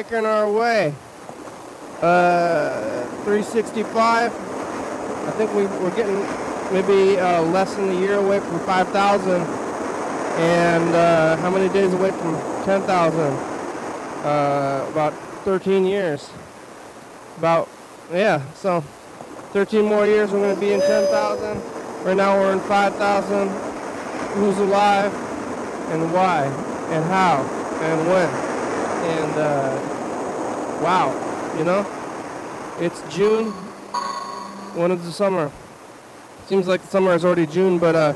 making our way. Uh, 365. I think we, we're getting maybe uh, less than a year away from 5,000. And uh, how many days away from 10,000? Uh, about 13 years. About, yeah, so 13 more years we're going to be in 10,000. Right now we're in 5,000. Who's alive and why and how and when. And uh, wow, you know, it's June. When is the summer? Seems like the summer is already June, but uh,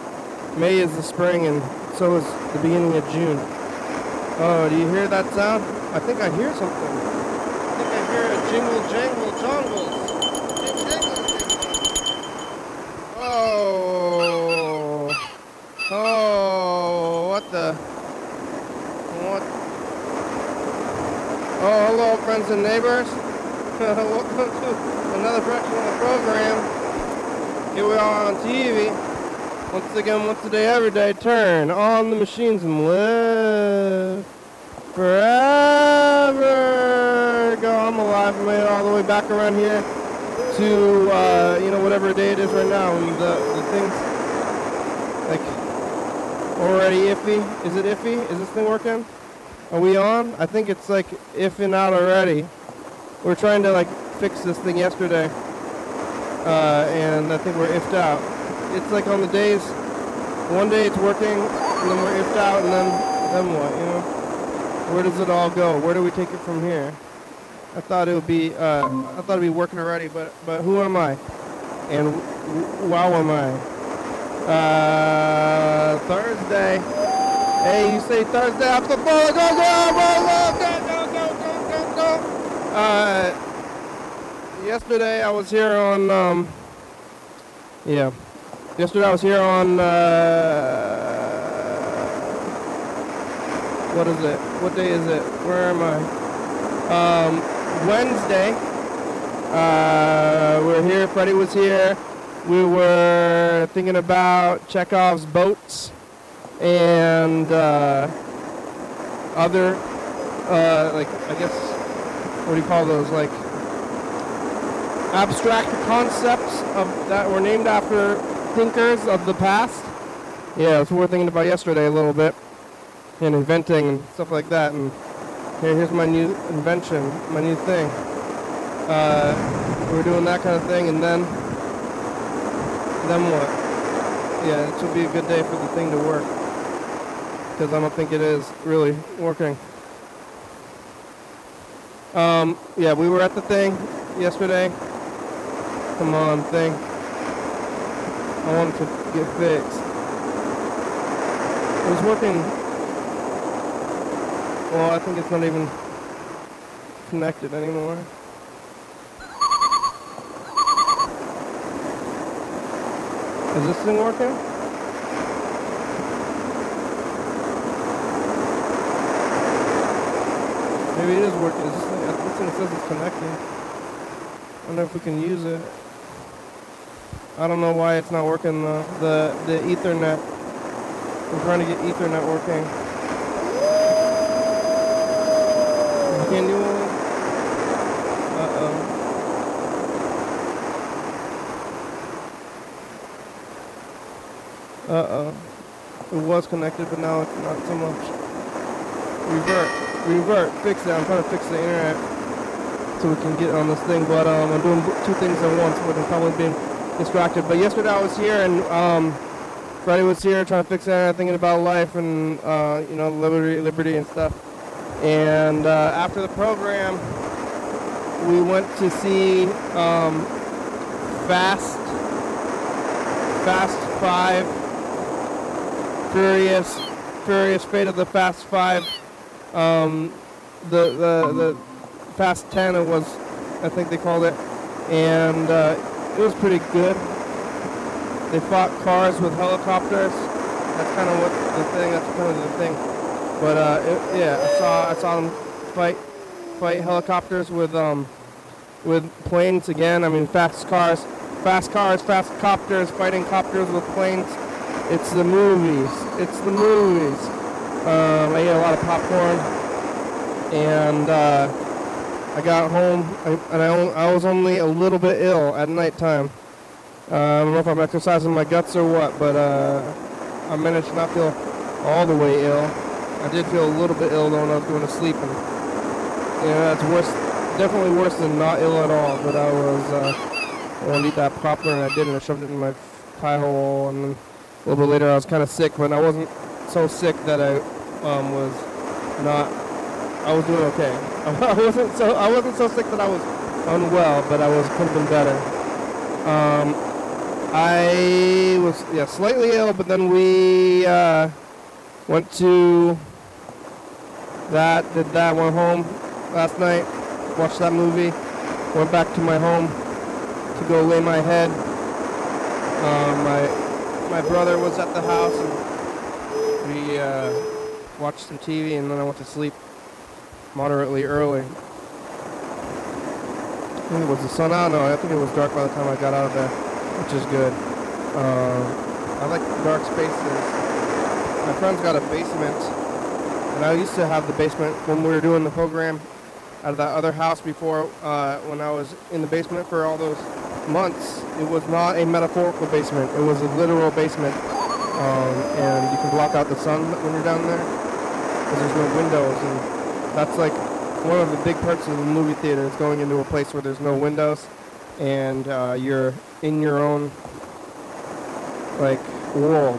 May is the spring and so is the beginning of June. Oh, do you hear that sound? I think I hear something. I think I hear a jingle jangle jangles. Jingle, jingle, jingle. Oh. Oh, what the? What? Oh, hello, friends and neighbors. Welcome to another the program. Here we are on TV. Once again, once a day, every day, turn on the machines and live forever. Go, I'm alive. I made it all the way back around here to, uh, you know, whatever day it is right now. And the, the thing's, like, already iffy. Is it iffy? Is this thing working? Are we on? I think it's, like, if and out already. We're trying to, like, fix this thing yesterday. Uh, and I think we're iffed out. It's like on the days, one day it's working, and then we're iffed out, and then, then what, you know? Where does it all go? Where do we take it from here? I thought it would be, uh, I thought it'd be working already, but, but who am I? And wow am I? Uh, Thursday. Hey, you say Thursday after ball. Go, go, go go Go, go, go, go, go, go. Uh, yesterday I was here on, um, yeah. Yesterday I was here on, uh, what is it? What day is it? Where am I? Um, Wednesday. Uh, we we're here. Freddy was here. We were thinking about Chekhov's boats and uh, other, uh, like I guess, what do you call those? Like abstract concepts of that were named after thinkers of the past. Yeah, that's what we're thinking about yesterday a little bit, and inventing and stuff like that. And here, here's my new invention, my new thing. Uh, we're doing that kind of thing, and then, then what? Yeah, it should be a good day for the thing to work, because I don't think it is really working. Um, yeah, we were at the thing yesterday. Come on, thing. I want it to get fixed. It was working. Well, I think it's not even connected anymore. Is this thing working? Maybe it is working. Is this, says it's connecting. I wonder if we can use it. I don't know why it's not working the the, the Ethernet. I'm trying to get Ethernet working. You can't do it. Uh oh. Uh oh. It was connected, but now it's not so much. Revert. Revert. Fix it. I'm trying to fix the internet so we can get on this thing. But um, I'm doing two things at once, but I'm probably being distracted. But yesterday I was here and um, Freddy was here trying to fix it, thinking about life and uh, you know liberty, liberty and stuff. And uh, after the program, we went to see um, Fast, Fast Five, Furious, Furious Fate of the Fast Five. Um, the the the Fast Ten it was, I think they called it, and uh, it was pretty good. They fought cars with helicopters. That's kind of what the thing. That's kind of the thing. But uh, it, yeah, I saw I saw them fight fight helicopters with um with planes again. I mean, fast cars, fast cars, fast copters fighting copters with planes. It's the movies. It's the movies. Um, I ate a lot of popcorn, and uh, I got home, and I, I was only a little bit ill at nighttime. Uh, I don't know if I'm exercising my guts or what, but uh, I managed to not feel all the way ill. I did feel a little bit ill though when I was going to sleep, and yeah, that's worse, definitely worse than not ill at all. But I was, uh, I to eat that popcorn, and I did, and I shoved it in my pie hole, and then a little bit later I was kind of sick, but I wasn't so sick that I um, was not. I was doing okay. I wasn't so I wasn't so sick that I was unwell, but I was could have been better. Um, I was yeah slightly ill, but then we uh, went to that, did that, went home last night, watched that movie, went back to my home to go lay my head. Um, my my brother was at the house and we uh, watched some TV and then I went to sleep moderately early. I think it was the sun out. No, I think it was dark by the time I got out of there, which is good. Uh, I like dark spaces. My friend's got a basement, and I used to have the basement when we were doing the program out of that other house before uh, when I was in the basement for all those months, it was not a metaphorical basement. It was a literal basement. Um, and you can block out the sun when you're down there because there's no windows. And that's like one of the big perks of the movie theater is going into a place where there's no windows and uh, you're in your own like world.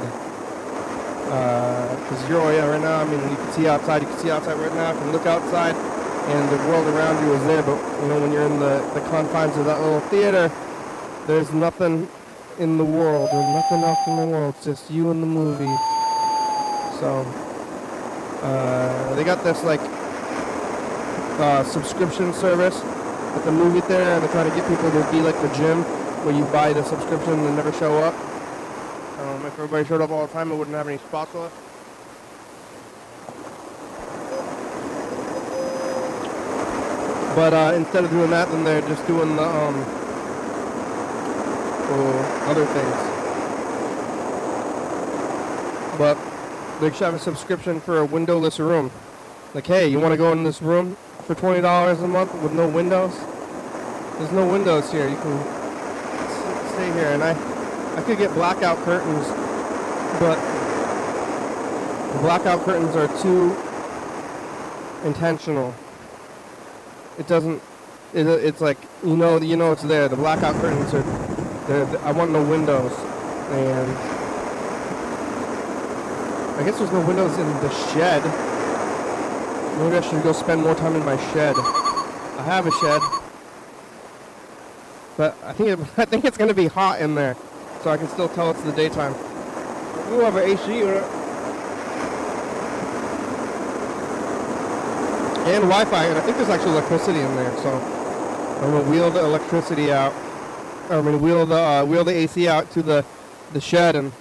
Because uh, you're yeah right now. I mean, you can see outside. You can see outside right now. You can look outside, and the world around you is there. But you know, when you're in the the confines of that little theater, there's nothing in the world. There's nothing else in the world. It's just you and the movie. So, uh, they got this like uh, subscription service at the movie theater, and they try to get people to be like the gym, where you buy the subscription and never show up. Um, if everybody showed up all the time, it wouldn't have any spots left. But uh, instead of doing that, then they're just doing the um, other things. But they should have a subscription for a windowless room. Like, hey, you want to go in this room for twenty dollars a month with no windows? There's no windows here. You can stay here, and I, I could get blackout curtains, but the blackout curtains are too intentional. It doesn't. It, it's like you know, you know, it's there. The blackout curtains are I want no windows, and I guess there's no windows in the shed. Maybe I should go spend more time in my shed. I have a shed, but I think it, I think it's gonna be hot in there, so I can still tell it's the daytime. We have an AC unit. And Wi-Fi, and I think there's actually electricity in there, so I'm gonna wheel the electricity out. I'm gonna wheel the uh, wheel the AC out to the the shed and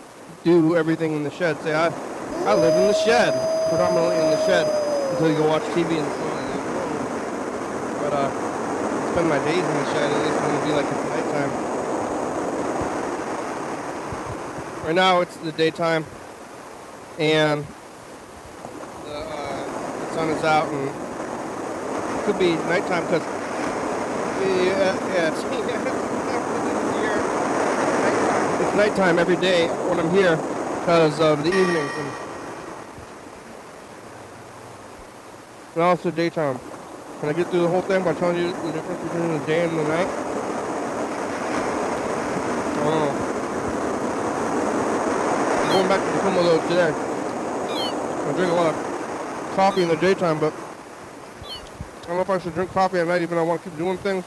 do everything in the shed. Say I I live in the shed, predominantly in the shed until you go watch TV and on. But uh, spend my days in the shed at least when it be like it's nighttime. Right now it's the daytime, and the, uh, the sun is out, and it could be nighttime because yeah, yeah, It's nighttime every day when I'm here because of the evenings. And now it's the daytime. Can I get through the whole thing by telling you the difference between the day and the night? I'm going back to Tacoma though today. I drink a lot of coffee in the daytime, but I don't know if I should drink coffee at night even though I want to keep doing things.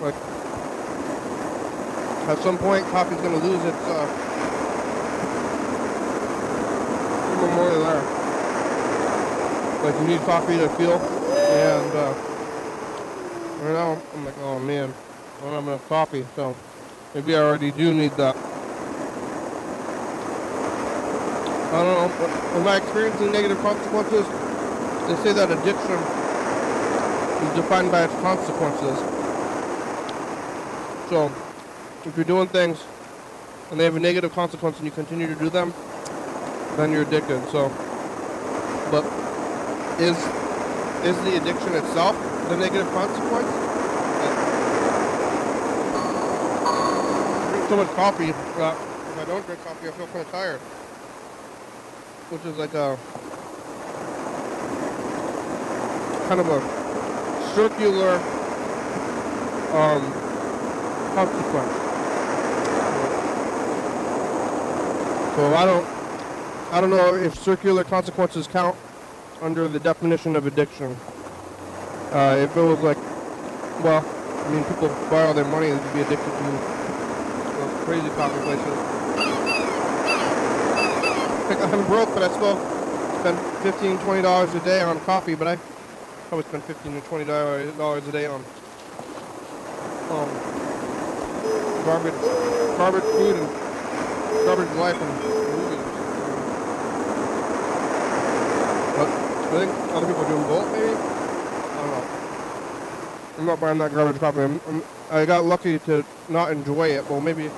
Like at some point, coffee's going to lose its uh, more there. Like you need coffee to feel, and uh, right now I'm like, oh man, I don't have enough coffee, so maybe I already do need that. I don't know, am I experiencing negative consequences? They say that addiction is defined by its consequences. So, if you're doing things and they have a negative consequence and you continue to do them, then you're addicted. So, is is the addiction itself the negative consequence? I drink so much coffee if I don't drink coffee, I feel kind of tired, which is like a kind of a circular um, consequence. So I don't, I don't know if circular consequences count under the definition of addiction. Uh, if it was like, well, I mean, people borrow their money to be addicted to those crazy coffee places. Like, I'm broke, but I still spend 15 20 dollars a day on coffee, but I probably spend 15 to 20 dollars a day on um, garbage, garbage food and garbage life and movies. But I think other people are doing both, maybe. I don't know. I'm not buying that garbage coffee. I'm, I'm, I got lucky to not enjoy it. Well, maybe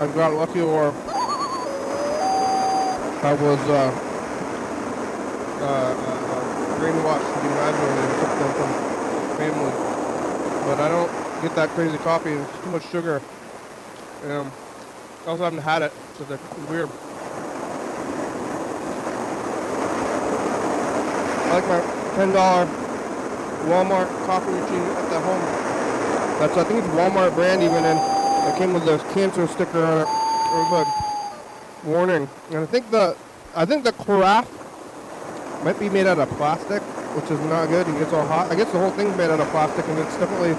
I got lucky, or I was uh, uh, uh, brainwashed to be imaginary or something from family. But I don't get that crazy coffee. It's too much sugar. Um, I also haven't had it, so it's weird. I like my ten dollar Walmart coffee machine at the home. That's I think it's Walmart brand even, and it came with a cancer sticker on it. It was a warning, and I think the I think the carafe might be made out of plastic, which is not good. It gets all hot. I guess the whole thing's made out of plastic, and it's definitely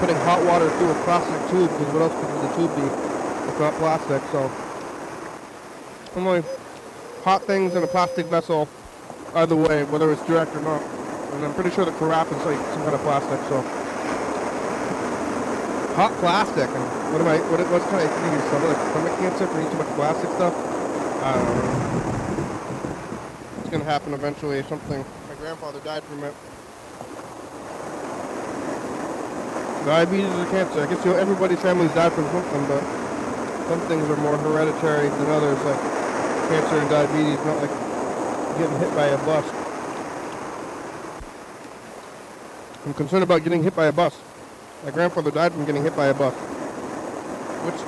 putting hot water through a plastic tube, because what else could the tube be? It's not plastic, so. I'm Only hot things in a plastic vessel either way, whether it's direct or not. And I'm pretty sure the carafe is like some kind of plastic, so. Hot plastic, and what am I, what, kind of, you stomach, like stomach cancer for eating too much plastic stuff? I don't know. It's gonna happen eventually, something. My grandfather died from it. Diabetes or cancer. I guess you know, everybody's family's died from something, but some things are more hereditary than others, like cancer and diabetes, not like getting hit by a bus. I'm concerned about getting hit by a bus. My grandfather died from getting hit by a bus. Which,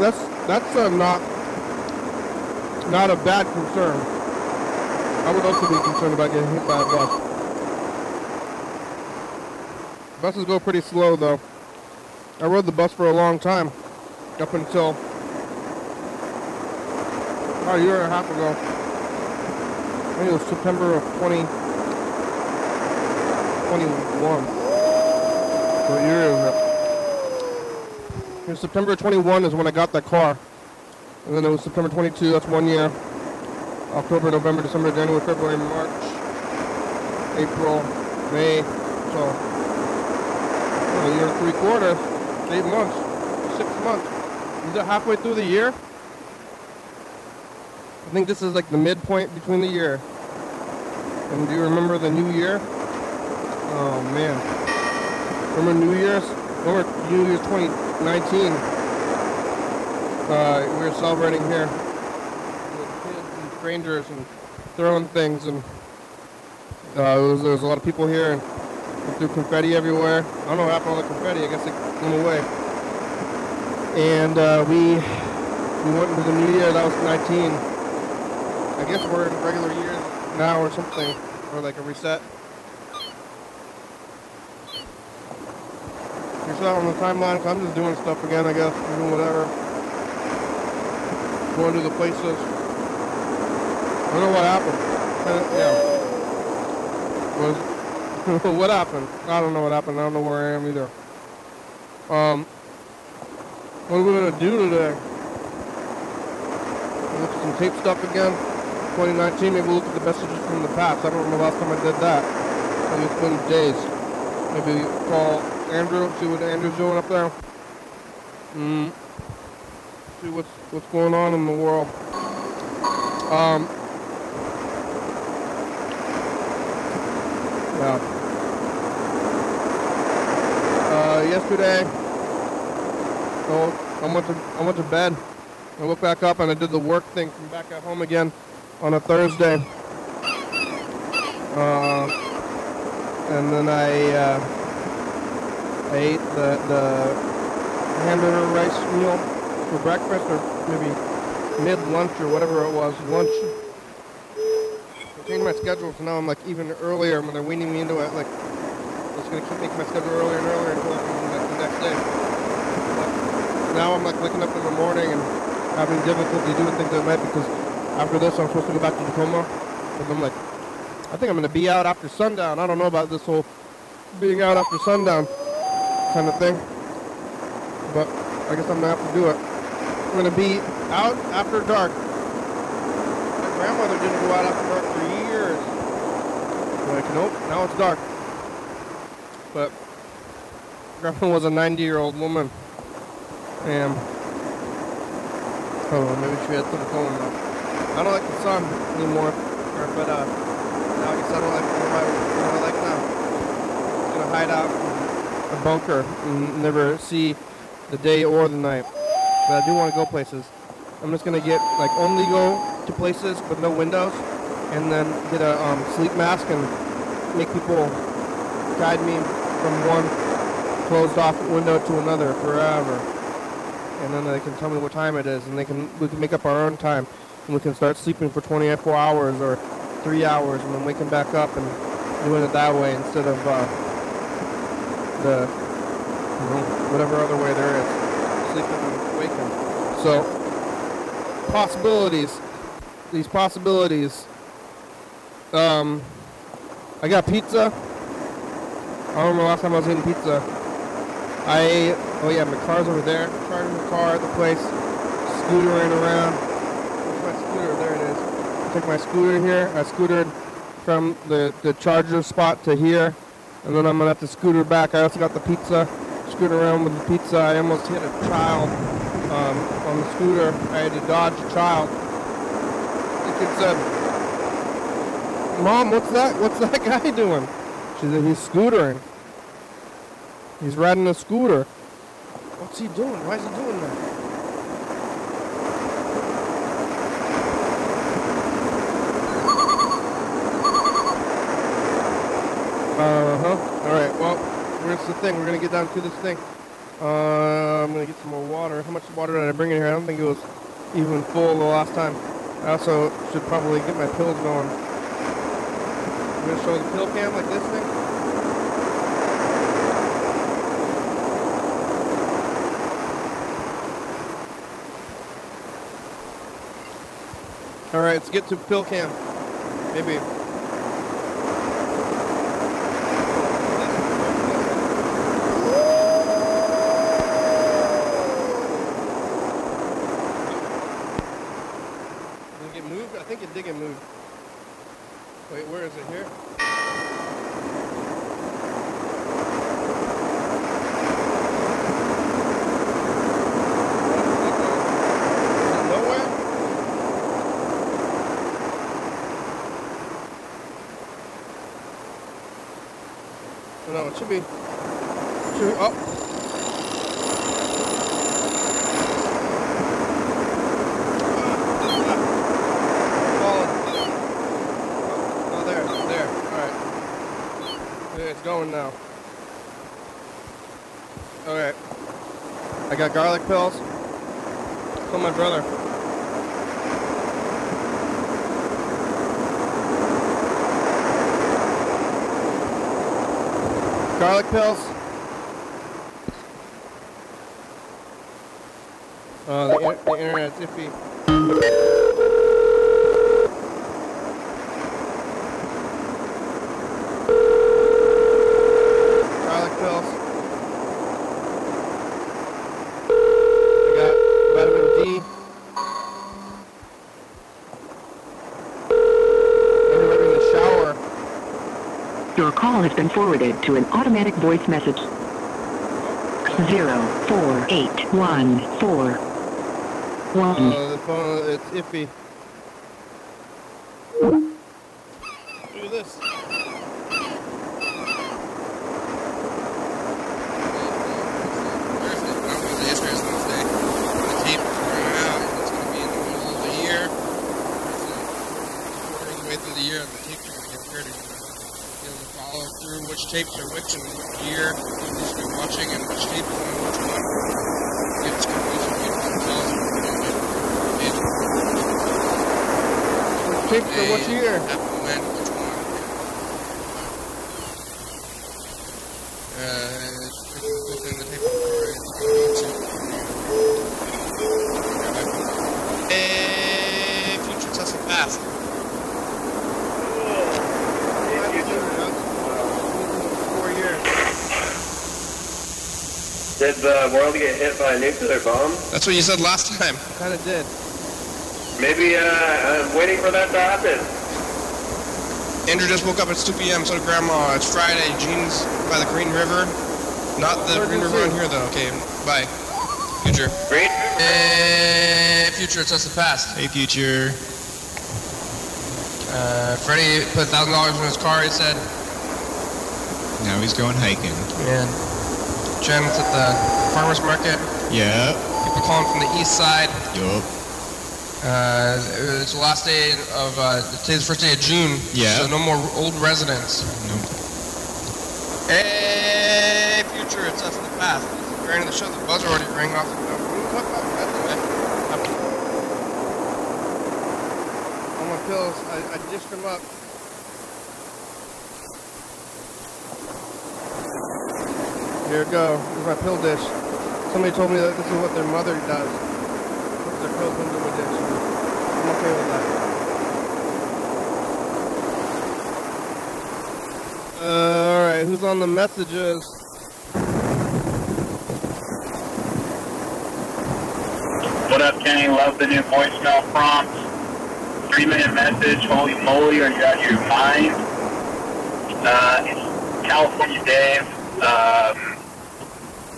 that's, that's uh, not, not a bad concern. I would also be concerned about getting hit by a bus. Buses go pretty slow though. I rode the bus for a long time, up until a year and a half ago. I think it was September of 2021. 20, what year is it? it September 21 is when I got that car. And then it was September 22, that's one year. October, November, December, January, February, March, April, May. So a year and three quarters, eight months, six months. Is it halfway through the year? I think this is like the midpoint between the year. And do you remember the new year? Oh man. Remember New Year's? Remember New Year's 2019? Uh, we were celebrating here with kids and strangers and throwing things and uh, there, was, there was a lot of people here and threw confetti everywhere. I don't know what happened to all the confetti. I guess it went away. And uh, we we went into the new year. That was 19. I guess we're in regular years now or something, or like a reset. Reset on the timeline. I'm just doing stuff again. I guess doing whatever. Going to the places. I don't know what happened. Yeah. Was what happened? I don't know what happened. I don't know where I am either. Um, what are we gonna do today? Look some tape stuff again. 2019. Maybe look at the messages from the past. I don't remember the last time I did that. Maybe it's been days. Maybe call Andrew. See what Andrew's doing up there. Hmm. See what's what's going on in the world. Um. Yeah. Uh, yesterday, So I went to I went to bed. I woke back up and I did the work thing from back at home again on a Thursday. Uh, and then I uh, I ate the the hamburger rice meal for breakfast or maybe mid lunch or whatever it was lunch. I changed my schedule so now I'm like even earlier when they're weaning me into it. Like it's gonna keep making my schedule earlier and earlier until like the next day. But now I'm like waking up in the morning and having difficulty doing things at night because after this I'm supposed to go back to Tacoma. But I'm like, I think I'm gonna be out after sundown. I don't know about this whole being out after sundown kind of thing. But I guess I'm gonna have to do it. I'm gonna be out after dark. My grandmother didn't go out after dark for years. Like, nope, now it's dark. But grandma was a 90 year old woman. And oh, maybe she had some going on. I don't like the sun anymore. But uh, now I guess I don't like what I, what I like now. I'm gonna hide out in a bunker and never see the day or the night. But I do want to go places. I'm just gonna get like only go to places with no windows, and then get a um, sleep mask and make people guide me from one closed off window to another forever. And then they can tell me what time it is, and they can we can make up our own time, and we can start sleeping for 24 hours or three hours, and then waking back up and doing it that way instead of uh, the whatever other way there is, sleeping and waking. So possibilities, these possibilities. Um, I got pizza. I don't remember last time I was eating pizza. I oh yeah, my car's over there. Charging the car at the place. Scootering around. Where's my scooter? There it is. I took my scooter here. I scootered from the the charger spot to here, and then I'm gonna have to scooter back. I also got the pizza. Scooter around with the pizza. I almost hit a child um, on the scooter. I had to dodge a child. The kid said, "Mom, what's that? What's that guy doing?" She said, "He's scootering. He's riding a scooter." What's he doing? Why is he doing that? Uh huh. All right. Well, where's the thing? We're gonna get down to this thing. Uh, I'm gonna get some more water. How much water did I bring in here? I don't think it was even full the last time. I also should probably get my pills going. I'm gonna show the pill cam like this thing. All right, let's get to pill cam. Maybe. Did it get moved? I think it did get moved. Wait, where is it here? Is it nowhere? No, it should be. Should be. Oh. Ah, ah. Oh, there, there. All right. It's going now. Okay. I got garlic pills. From my brother. Garlic pills. Uh, the, the internet's iffy. Garlic pills. I got vitamin D. And you're in the shower. Your call has been forwarded to an automatic voice message. Zero four eight one four one. Uh, the phone, it's iffy. Do this. tapes are which and which year you should be watching and which tape is on which one. It's confusing. You can tell Which tapes are which year? Have to amend which one. Uh, it's within the tape recorder. Uh, it's going to Hey, future Tesla past. Did the world get hit by a nuclear bomb? That's what you said last time. Kind of did. Maybe uh, I'm waiting for that to happen. Andrew just woke up. at 2 p.m. So did Grandma. It's Friday. Jean's by the Green River. Not the Green River on here, though. Okay, bye. Future. Green? Hey, future. It's us the past. Hey, future. Uh, Freddy put thousand dollars in his car. He said. Now he's going hiking. And Jen's at the farmers market. Yeah. People calling from the east side. Yup. Uh, it's the last day of uh, today's the first day of June. Yeah. So no more old residents. Nope. Hey, future. It's us in the past. Ending the show. The buzzer already rang off. No, we can talk about that anyway. All my pills. I, I dished them up. Here we go. Here's my pill dish. Somebody told me that this is what their mother does. A. I'm okay with that. Uh, Alright, who's on the messages? What up, Kenny? Love the new voicemail prompt. Three minute message. Holy moly, are you out of your mind? Uh, it's California Dave. Um,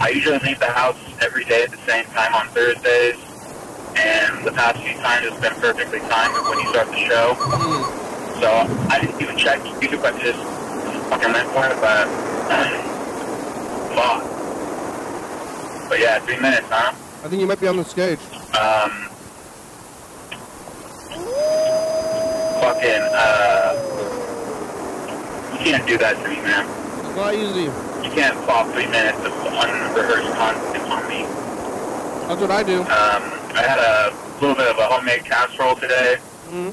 I usually leave the house every day at the same time on Thursdays, and the past few times it's been perfectly timed when you start the show. So I didn't even check YouTube. I just fucking went for it, but fuck. But yeah, three minutes, huh? I think you might be on the stage. Um, fucking, uh, you can't do that to me, man. It's not easy. You can't pop three minutes of unrehearsed content on me. That's what I do. Um, I had a little bit of a homemade casserole today. Mhm.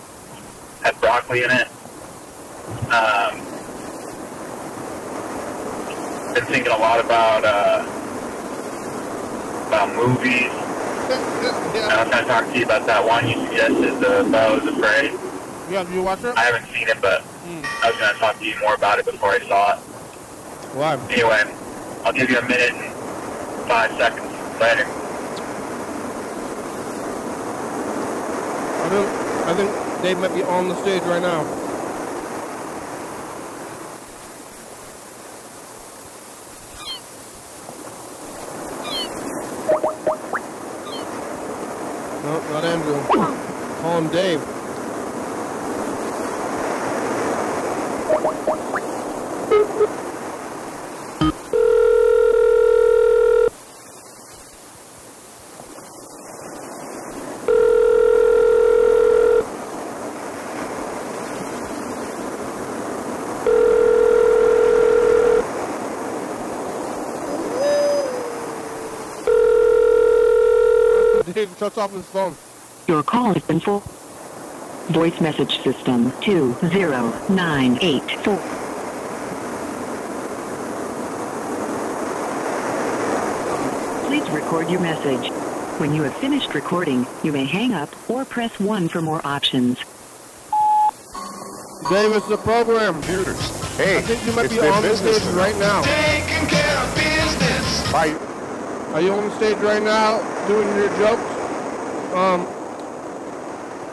Had broccoli in it. Um, been thinking a lot about, uh, about movies. And yeah. I was going to talk to you about that one you suggested, the Beau is Afraid. Yeah, did you watch it? I haven't seen it, but Mm. I was going to talk to you more about it before I saw it. Why? Anyway, I'll give you a minute and five seconds. Later. I think I think Dave might be on the stage right now. No, not Andrew. Call him Dave. Dave off his phone. Your call has been full. Voice message system 20984. Please record your message. When you have finished recording, you may hang up or press 1 for more options. Dave, it's the program. Computers. Hey, I think you might it's be on the business stage now. right now. Taking care of business. Bye. Are you on the stage right now doing your jokes? Um,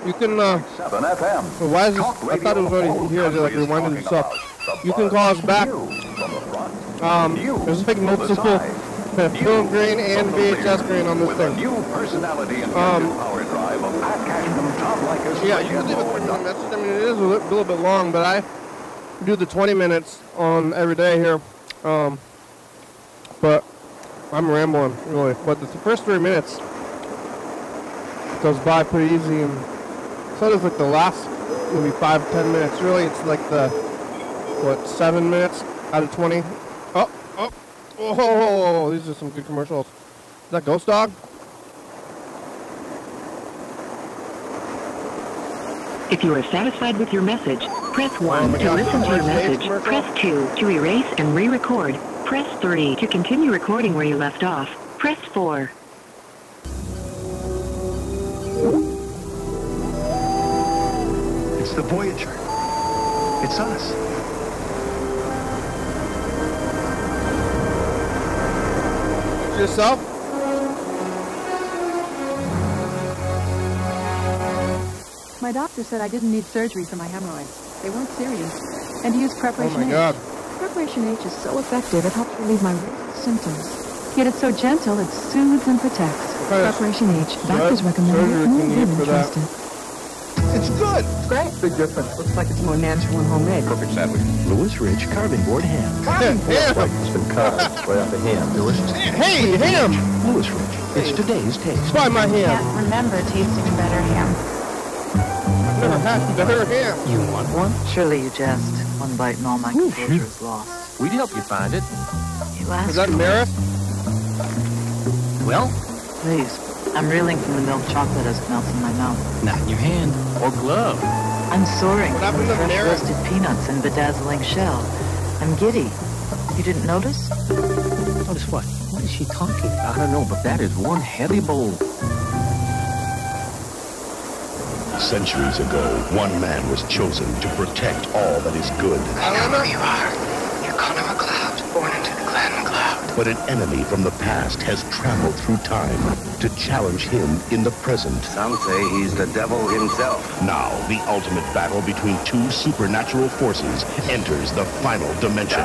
you can, uh, FM. well, why is this, I thought it was already here, like country is reminded itself. You can call us back. News from the front. Um, there's like multiple film grain and from the rear. VHS grain on this a thing. new personality Um, new power drive of Pat Cashman, Tom Likas, Yeah, you can leave a 30 minute message. I mean, it is a li- little bit long, but I do the 20 minutes on every day here. Um, but I'm rambling, really. But the first three minutes goes by pretty easy, and so does like the last maybe five, ten minutes. Really, it's like the what seven minutes out of 20. Oh, oh, oh, these are some good commercials. Is that Ghost Dog? If you are satisfied with your message, press Oh 1 my to listen to your message. Press 2 to erase and re-record. Press 3 to continue recording where you left off. Press 4. It's the Voyager. It's us. Yourself? My doctor said I didn't need surgery for my hemorrhoids. They weren't serious. And he used Oh Preparation my H. God. Preparation H is so effective, it helps relieve my racist symptoms. Yet it's so gentle, it soothes and protects. Kind Preparation H. Doctors recommend surgery it. can More you get women trust it. It's good. Great. Big difference. Looks like it's more natural and homemade. Perfect sandwich. Louis Rich Carving Board Ham. Yeah. Like it's been carved right off the ham. Delicious. Hey, ham! Louis Rich. It's today's taste. Try my ham. Can't remember tasting better ham. I've never had better ham. You want one? Surely you jest. One bite and all my composure is lost. We'd help you find it. You asked Is that for it. Maris? Well, Please. I'm reeling from the milk chocolate as it melts in my mouth. not in your hand or glove. I'm soaring What from happened the to fresh roasted peanuts and bedazzling shell. I'm giddy. You didn't notice? Notice what? What is she talking about? I don't know, but that is one heavy bowl. Centuries ago, one man was chosen to protect all that is good. I don't know. you are. But an enemy from the past has traveled through time to challenge him in the present. Some say he's the devil himself. Now, the ultimate battle between two supernatural forces enters the final dimension.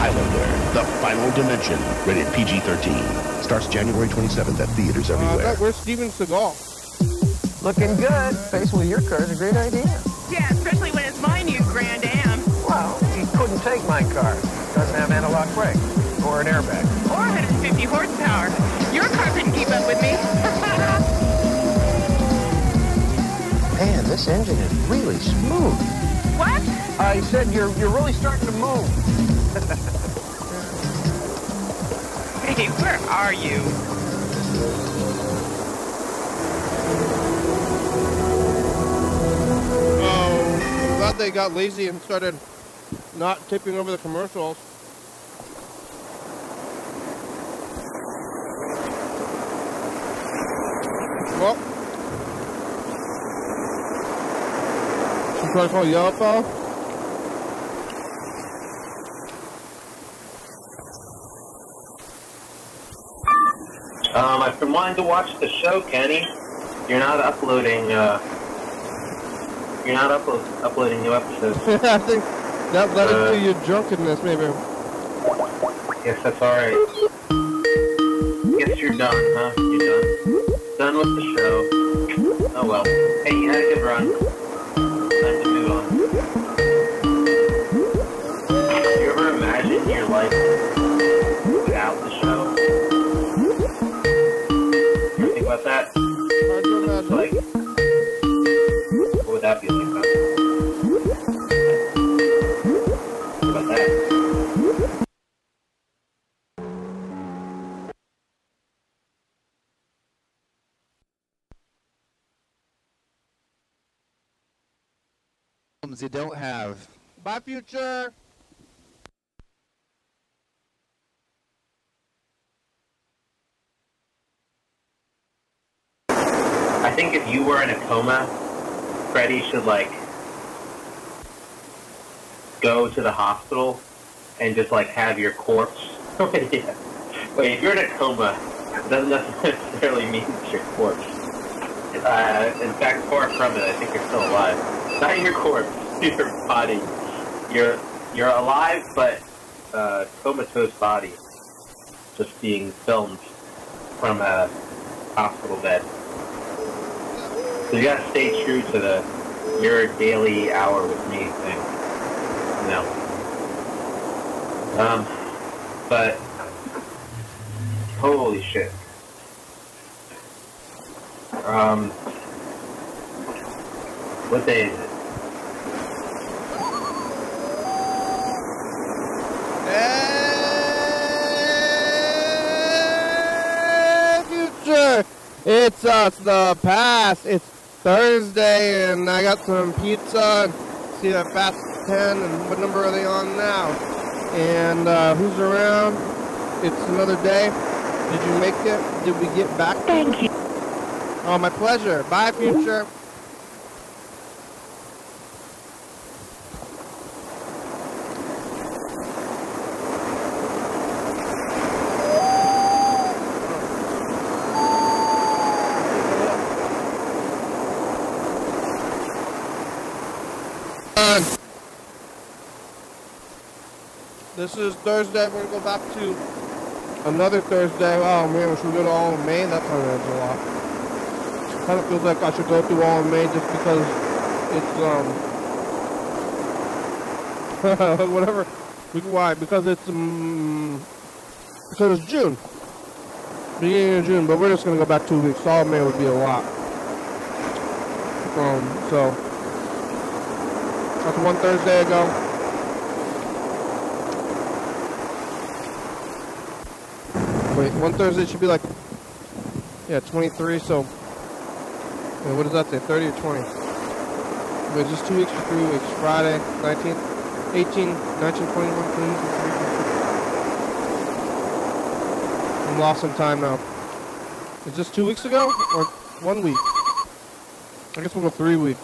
Highlander, the final dimension, rated PG-13. Starts January 27th at theaters Uh, I everywhere. thought, where's Steven Seagal? Looking good. Facing with your car is a great idea. Yeah, especially when it's my new Grand Am. Well, he couldn't take my car. Doesn't have anti-lock brakes or an airbag. 450 horsepower. Your car couldn't keep up with me. Man, this engine is really smooth. what? I said you're you're really starting to move. Hey, where are you? Oh, I'm glad they got lazy and started not tipping over the commercials. Well, she's trying to call Yellow Fellow. Um, I've been wanting to watch the show, Kenny. You're not uploading. Uh, you're not upload, uploading new episodes. I think that led Uh, into your drunkenness, maybe. Yes, that's all right. Guess you're done, huh? Done with the show. Oh well. Hey, you had a good run. You don't have. Bye, future. I think if you were in a coma, Freddy should like go to the hospital and just like have your corpse. yeah. Wait, if you're in a coma, it doesn't necessarily mean it's your corpse. Uh, in fact, far from it. I think you're still alive. Not your corpse, your body. You're you're alive, but uh, comatose body, just being filmed from a hospital bed. So you gotta stay true to the your daily hour with me thing. You know. Um, but holy shit. Um, what day is it? Future! It's us, the past. It's Thursday, and I got some pizza. See that fast 10, and what number are they on now? And uh, who's around? It's another day. Did you make it? Did we get back? Thank you. Oh, my pleasure. Bye, future. Uh, This is Thursday. We're gonna go back to another Thursday. Oh man, we should go to all in May. That kind of a lot. Kind of feels like I should go through all in May just because it's um whatever. Why? Because it's um because it's June, beginning of June. But we're just gonna go back two weeks. All in May would be a lot. Um, so that's one Thursday ago. Wait, one Thursday should be like, yeah, 23, so, what does that say, 30 or 20? Wait, just two weeks for three weeks. Friday, 19th, 18, 19, 21, 22, I'm lost in time now. Is this two weeks ago, or one week? I guess we'll go three weeks.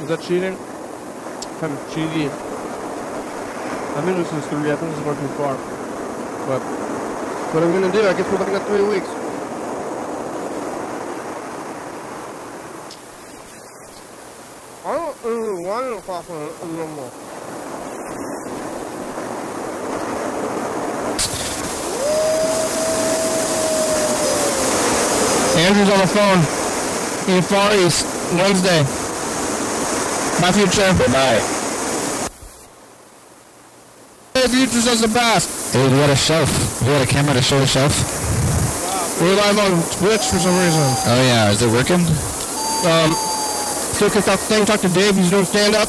Is that cheating? Kind of cheating. I think this is three, I think this is going too far. But, what I'm gonna do, I guess we're looking at three weeks. I don't really want to talk no more. Andrew's on the phone in Far East Wednesday. My future. Goodbye. Hey, future says the past. Hey, we got a shelf. We got a camera to show the shelf. We're live on Twitch for some reason. Oh yeah, is it working? Um, still can talk, thing, talk to Dave. He's doing stand up.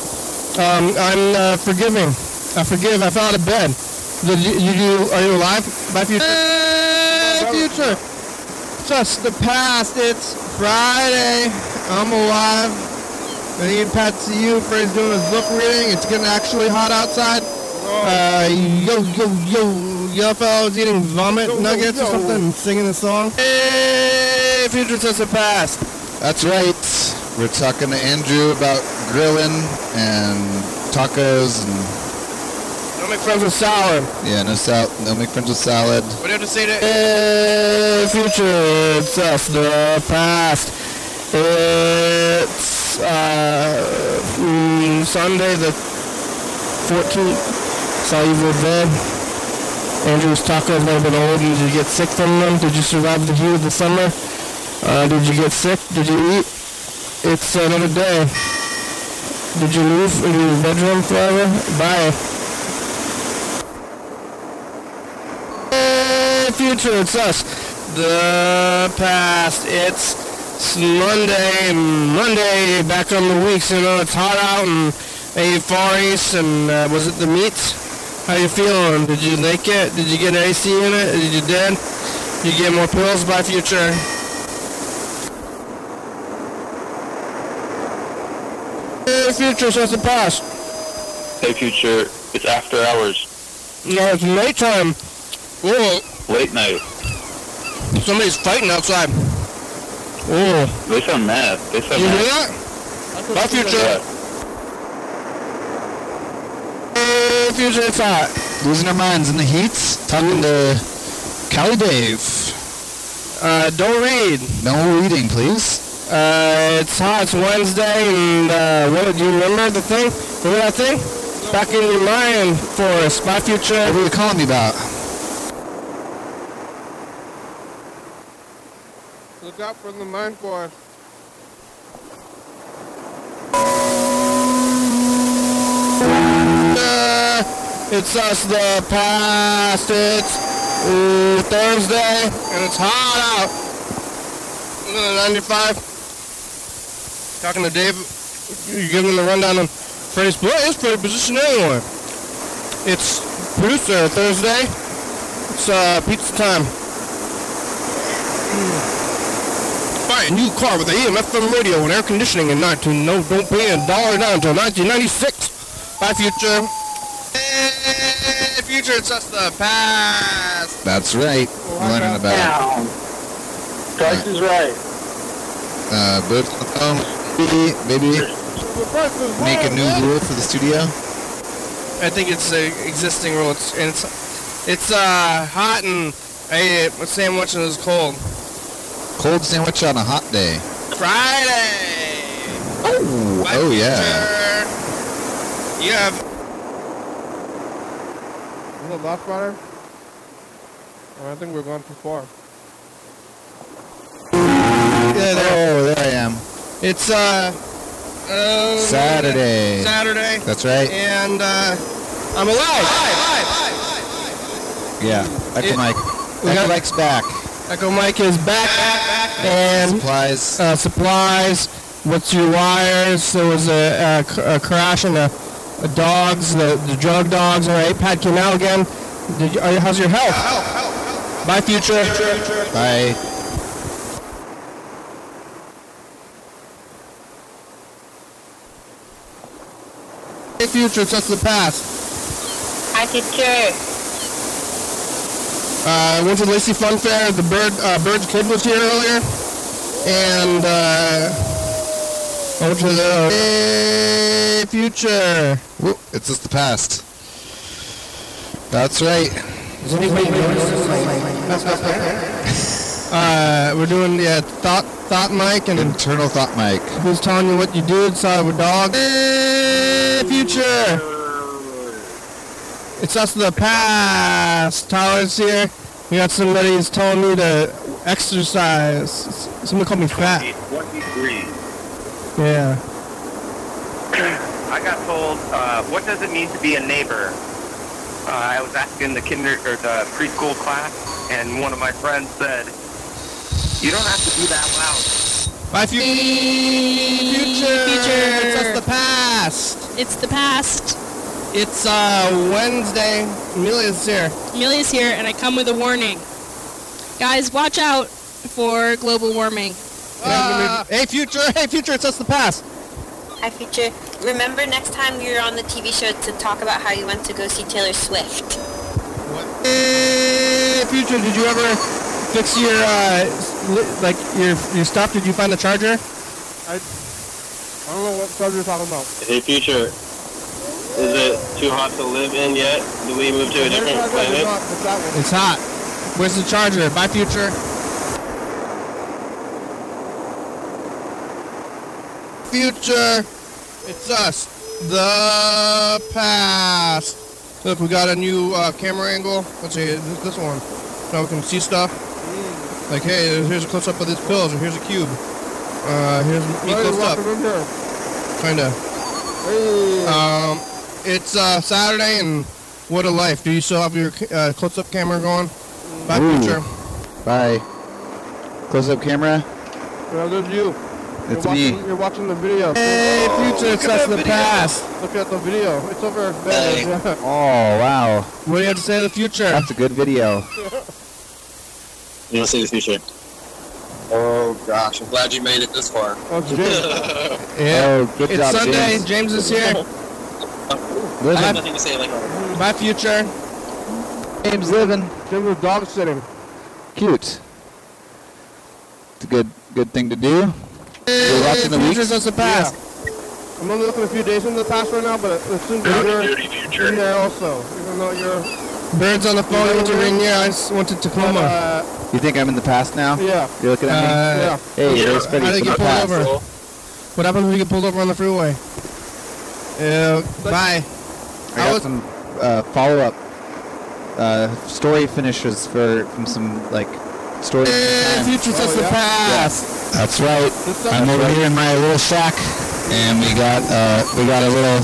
Um, I'm uh, forgiving. I forgive. I fell out of bed. Did you, you, you are you alive? My future. Hey, future. Just the past. It's Friday. I'm alive. I need Pat to you for his doing his book reading. It's getting actually hot outside. Uh, yo, yo, yo, yo, fellas eating vomit nuggets or something and singing a song. Hey, future says the past. That's right. We're talking to Andrew about grilling and tacos and Don't make friends with salad. yeah, no sal, no make friends with salad. What do you have to say to Hey, future, it's us, the past. It's uh, mm, Sunday the 14th. Saw you were bed. Andrew's tacos might have been old. Did you get sick from them? Did you survive the heat of the summer? Uh, did you get sick? Did you eat? It's another day. Did you leave your bedroom forever? Bye. Hey, future, it's us. The past, it's Monday, Monday, back on the weeks, you know, it's hot out and ate Far East and uh, was it the meats? How you feeling? Did you like it? Did you get an AC in it? Did you did? You get more pills by future? Hey, future, so it's the past. Hey, future, it's after hours, No, it's nighttime. Whoa, late night. somebody's fighting outside. Whoa. They sound mad. They sound You hear that? Bye, future. Hey, future, it's hot. Losing our minds in the heats. Talking to Cali Dave. Uh, don't read. No reading, please. Uh, it's hot. It's Wednesday, and uh, what do you remember the thing? Remember that thing? Back in your mind for us. Bye, future. What were you calling me about? Look out for the mind force. It's us, the past. It's uh, Thursday, and it's hot out. Uh, 95. Talking to Dave. You giving him the rundown on Freddy's play. It's play position anyway. It's producer Thursday. It's uh, pizza time. Buy a new car with AM FM radio and air conditioning in 19. No, don't pay a dollar down until 1996. Bye, future. Hey, future, it's just the past. That's right. Learning about Price is right. uh, Boots on the phone. Maybe, maybe make a new rule for the studio. I think it's an existing rule. It's and it's it's uh hot and I ate it. What's sandwich and it was cold. Cold sandwich on a hot day. Friday. Oh, Bye, oh yeah. future. You have. Is it left runner? I think we're going too far. Yeah, there. Oh, there I am. It's uh, uh Saturday. Saturday. That's right. And uh, I'm alive. Yeah. Echo It- Mike. we Echo got- Mike's back. Echo Mike is back, and Supplies. uh, supplies. What's your wires? There was a crash in the, the dogs, the, the drug dogs. All right, Pat came out again. Did you, how's your health? Bye, future. Bye. Hey, future, it's just the past. Hi, teacher. Uh, I went to the Lacey Fun Fair. The bird, uh, Bird's kid was here earlier, and uh, Went to the future. Whoop, it's just the past. That's right. Uh, we're doing yeah, thought thought mic and Internal thought mic. who's telling you what you do inside of a dog. Future. It's us the past. Tyler's here. We got somebody who's telling me to exercise. Somebody called me fat. 23. Yeah. I got told, uh, what does it mean to be a neighbor? Uh, I was asking the kinder or the preschool class, and one of my friends said, "You don't have to be that loud." Bye, future. Future. It's us the past. It's the past. It's uh Wednesday. Amelia's here. Amelia's here, and I come with a warning. Guys, watch out for global warming. Uh, hey, future. Hey, future. It's us the past. Hi, future. Remember next time you're on the TV show to talk about how you went to go see Taylor Swift. Hey, future. Did you ever fix your uh like your your stuff? Did you find the charger? I I don't know what charger you're talking about. Hey, future. Is it too hot to live in yet? Do we move to a different planet? It's hot. Where's the charger? Bye, future. Future. It's us. The past. Look, we got a new uh, camera angle. Let's see, this, this one. Now we can see stuff. Like, hey, here's a close up of these pills, or here's a cube. Uh, here's me close up. Kinda. Um, it's uh, Saturday, and what a life. Do you still have your uh, close up camera going? Bye, Ooh. future. Bye. Close up camera. Yeah, there's you. It's you're me. Watching, you're watching the video. Hey, future, it's us the past. Look at the video. It's over there. Oh wow. What do you have to say to the future? That's a good video. You want to see the future? Oh gosh, I'm glad you made it this far. Oh, yeah. Oh, good it's job, Sunday. James. James is here. Living. have Nothing to say like bye, future. James living. James is dog sitting. Cute. It's a good good thing to do. You're watching the future's weeks. us the past. I'm only looking a few days in the past right now, but it seems like you're in there also. Even though you're Birds on the phone. I went to Rainier. I just went to Tacoma. Uh, You think I'm in the past now? Yeah. You're looking at me? Uh, yeah. Hey, there's Freddy How did from you the past. pulled over? What happens when you get pulled over on the freeway? Yeah. Bye. I got some uh, follow-up uh, story finishes for from some like stories. from time. Future sets the past. That's right. I'm over here in my little shack, and we got uh, we got a little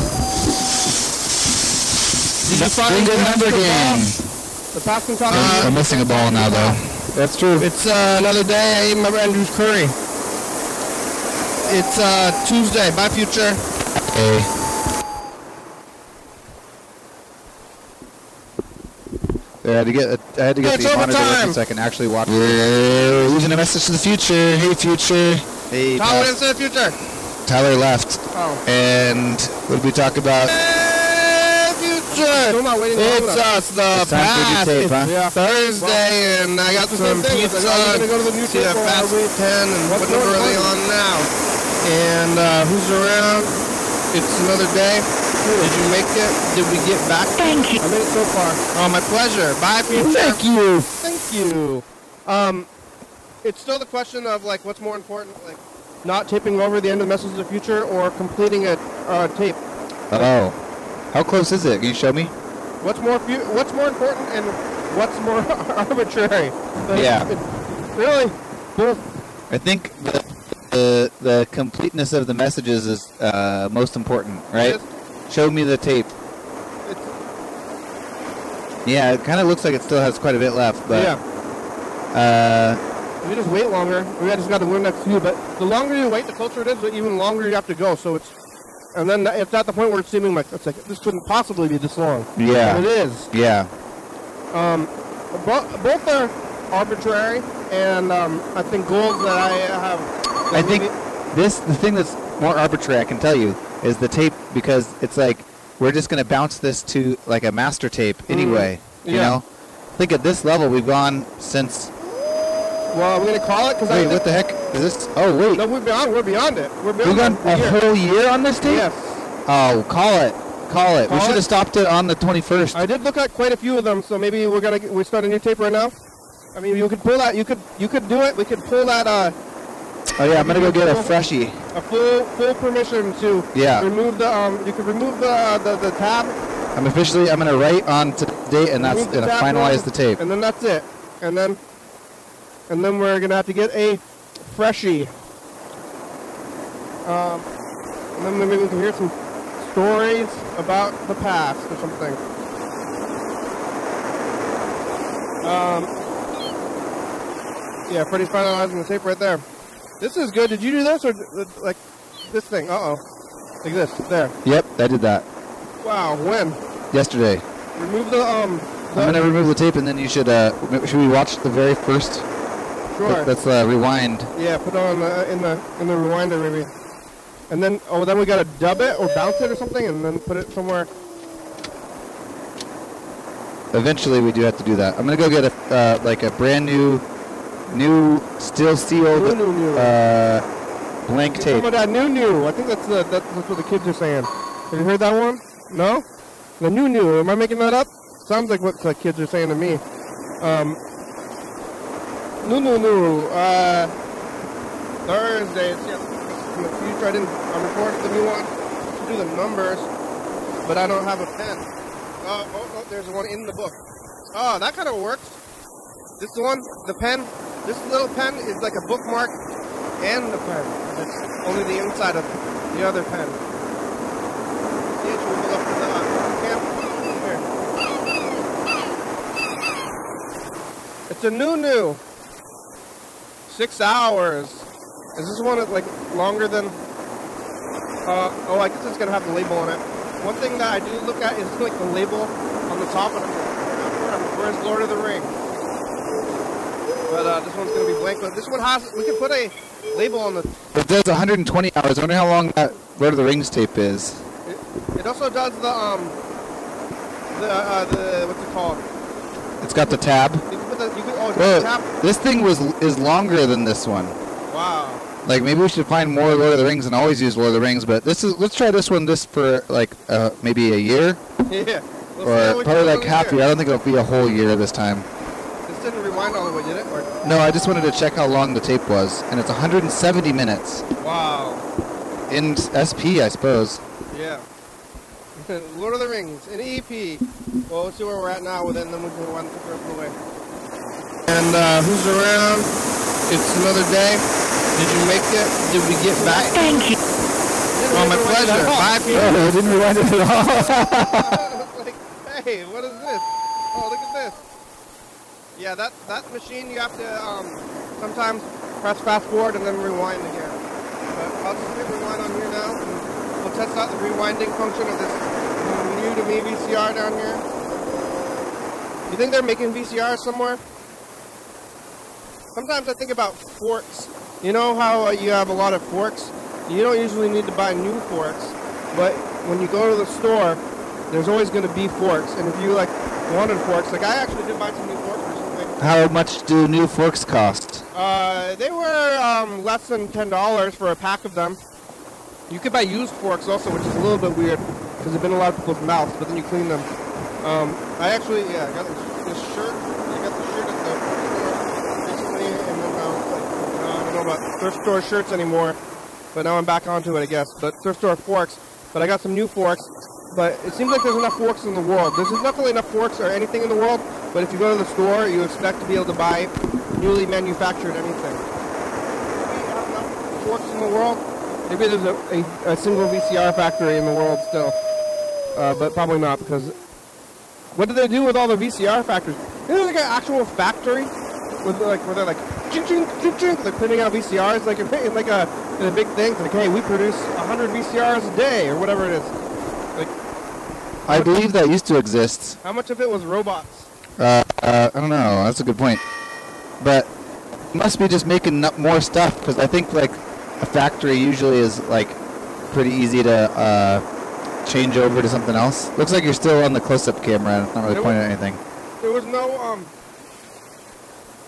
Did you find bingo the number game. The past can talk Uh, I'm missing a ball now though. That's true. It's uh, another day. I remember Andrews Curry. It's uh, Tuesday. Bye, future. Hey. I had to get I had to get It's the monitor overtime. working so I can actually watch. We're losing a message to the future. Hey, future. Hey, Tyler Tyler, into the future. Tyler left. Oh. And what did we talk about? Hey, future. Still not waiting long It's enough. us, the It's time for your past. tape, huh? yeah. Thursday, and I got the some same thing. pizza. It's like, are we gonna go to the new See tape that fast are 10, and What's what number going are they on? on now? And uh, who's around? It's another day. Did you make it? Did we get back? Thank you. I made it so far. Oh, my pleasure. Bye, future. Thank you. Thank you. Um, it's still the question of like, what's more important, like, not taping over the end of Messages of the Future or completing a uh, tape. Oh, how close is it? Can you show me? What's more, fu- what's more important, and what's more arbitrary? Like, Yeah. it- really, both. I think the, the the completeness of the messages is uh, most important, right? Show me the tape. Yeah, it kind of looks like it still has quite a bit left, but Yeah. uh, We just wait longer. We just got the winner next to you, but the longer you wait, the closer it is, But even longer you have to go. So it's, and then it's at the point where it's seeming like it's like this couldn't possibly be this long. yeah, And it is. Yeah, Um, bo- both are arbitrary, and um, I think goals that I have. that I think this the thing that's more arbitrary. I can tell you is the tape because it's like we're just gonna bounce this to like a master tape anyway. You Mm-hmm. Yeah. know, I think at this level we've gone since. Well, I'm gonna call it because Wait, I. what the heck is this? Oh wait, No, we're beyond. We're beyond it. We're beyond we've gone a year. whole year on this tape. Yes. Oh, call it, call it. we should have stopped it on the 21st. I did look at quite a few of them, so maybe we're gonna we start a new tape right now. I mean, you could pull that. You could you could do it. We could pull that. Uh, Oh yeah, I'm gonna go get a freshie. a full full permission to Yeah. remove the um. You can remove the uh, the, the tab. I'm officially. I'm gonna write on today's date, and that's gonna finalize one, the tape. And then that's it. And then and then we're gonna have to get a freshie. Um, and then maybe we can hear some stories about the past or something. Um, yeah, Freddy's finalizing the tape right there. This is good. Did you do this or like this thing? Uh oh, like this. There. Yep, I did that Wow. When? yesterday. Remove the um. The, I'm gonna remove the tape, and then you should. Uh, should we watch the very first? Sure. Let- Let's uh, rewind. Yeah, put on uh, in the in the rewinder maybe. And then oh, then we gotta dub it or bounce it or something, and then put it somewhere. Eventually, we do have to do that. I'm gonna go get a uh, like a brand new, new, still sealed, New, new, new. uh, blank Some tape. that new new. I think that's the that's, what the kids are saying. Have you heard that one? No. The new new. Am I making that up? Sounds like what the kids are saying to me. Um. New new new. Uh. Thursday. Yeah, in the future. I didn't. I recorded the new one to do the numbers, but I don't have a pen. Oh, oh, oh, there's one in the book. Oh, that kind of works. This one, the pen, this little pen is like a bookmark and the pen. It's only the inside of the other pen. It? It's a new new. Six hours. Is this one like longer than? Uh, oh, I guess it's gonna have the label on it. One thing that I do look at is like the label on the top, of I'm where's Lord of the Rings? But uh, this one's gonna be blank. But this one has. We can put a label on the. It does 120 hours. I wonder how long that Lord of the Rings tape is. It, it also does the um. The uh, the what's it called? It's got the tab. You can put the, you can, oh, tab. this thing was is longer than this one. Wow. Like maybe we should find more Lord of the Rings and always use Lord of the Rings. But this is let's try this one this for like uh, maybe a year Yeah. We'll or probably like half a year. year. I don't think it'll be a whole year this time. This didn't rewind all the way, did it? Or, No, I just wanted to check how long the tape was, and it's 170 minutes wow. in SP, I suppose. Yeah. Lord of the Rings, an EP. Well, let's see where we're at now, and then, then we can rewind the rest of the way. And uh, who's around? It's another day. Did you make it? Did we get back? Thank you. Oh, my pleasure. Bye, people. Oh, I didn't rewind it at all. like, hey, what is this? Oh, look at this. Yeah, that that machine you have to um, sometimes press fast forward and then rewind again. But I'll just hit rewind on here now, and we'll test out the rewinding function of this new to me VCR down here. You think they're making VCRs somewhere? Sometimes I think about forks. You know how uh, you have a lot of forks? You don't usually need to buy new forks, but when you go to the store, there's always going to be forks. And if you like wanted forks, like I actually did buy some new forks. How much do new forks cost? Uh, they were um, less than ten dollars for a pack of them. You could buy used forks also, which is a little bit weird because they've been a lot of people's mouths, but then you clean them. Um, I actually, yeah, I got this, shirt. I got the shirt at the store recently, and then uh, I don't know about thrift store shirts anymore, but now I'm back onto it, I guess. But thrift store forks. But I got some new forks. But it seems like there's enough forks in the world. There's definitely enough forks or anything in the world. But if you go to the store, you expect to be able to buy newly manufactured anything. Forks in the world. Maybe there's a, a, a single VCR factory in the world still. Uh, but probably not because what do they do with all the VCR factories? There's like an actual factory with like where they're like ching ching ching ching like putting out VCRs like in like a in a big thing. Like hey, we produce 100 VCRs a day or whatever it is. I believe that used to exist. how much of it was robots? Uh, uh, I don't know. That's a good point. But must be just making up more stuff because I think like a factory usually is like pretty easy to uh, change over to something else. Looks like you're still on the close-up camera. It's not really There pointing was- at anything. There was no um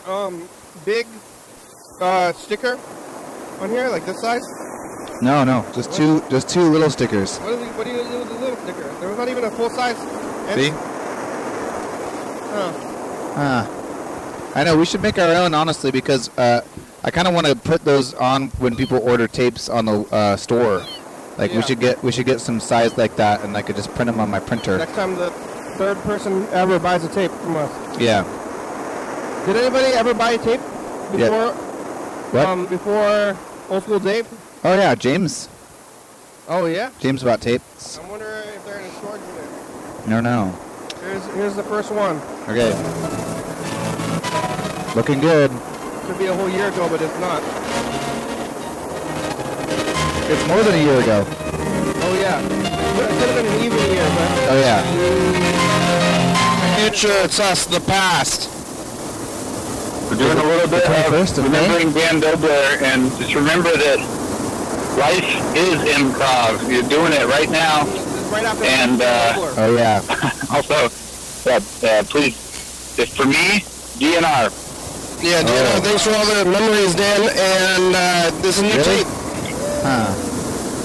um big uh sticker on here like this size. No, no, just two, just two little stickers. What do, you, what do you do with the little sticker? There was not even a full size. See? Huh. Ah. I know we should make our own honestly because uh, I kind of want to put those on when people order tapes on the uh, store. Like we should get we should get some size like that, and I could just print them on my printer. Next time the third person ever buys a tape from us. Yeah. Did anybody ever buy a tape Yeah. before? What? Um, before Old School Dave? Oh yeah, James. Oh yeah. James bought tapes. I wonder if there are any shorts in there. No, no. Here's here's the first one. Okay. Looking good. Could be a whole year ago, but it's not. It's more than a year ago. Oh yeah. It could have been an even year, but. Oh yeah. Future, it's us, the past. We're doing a little bit of remembering Dan Dobler, and just remember that life is improv. You're doing it right now. Right And uh, Oh yeah. also, uh, uh, please, just for me, DNR. Yeah, DNR. uh, thanks for all the memories, Dan. And uh, this is a new Really? tape. Huh.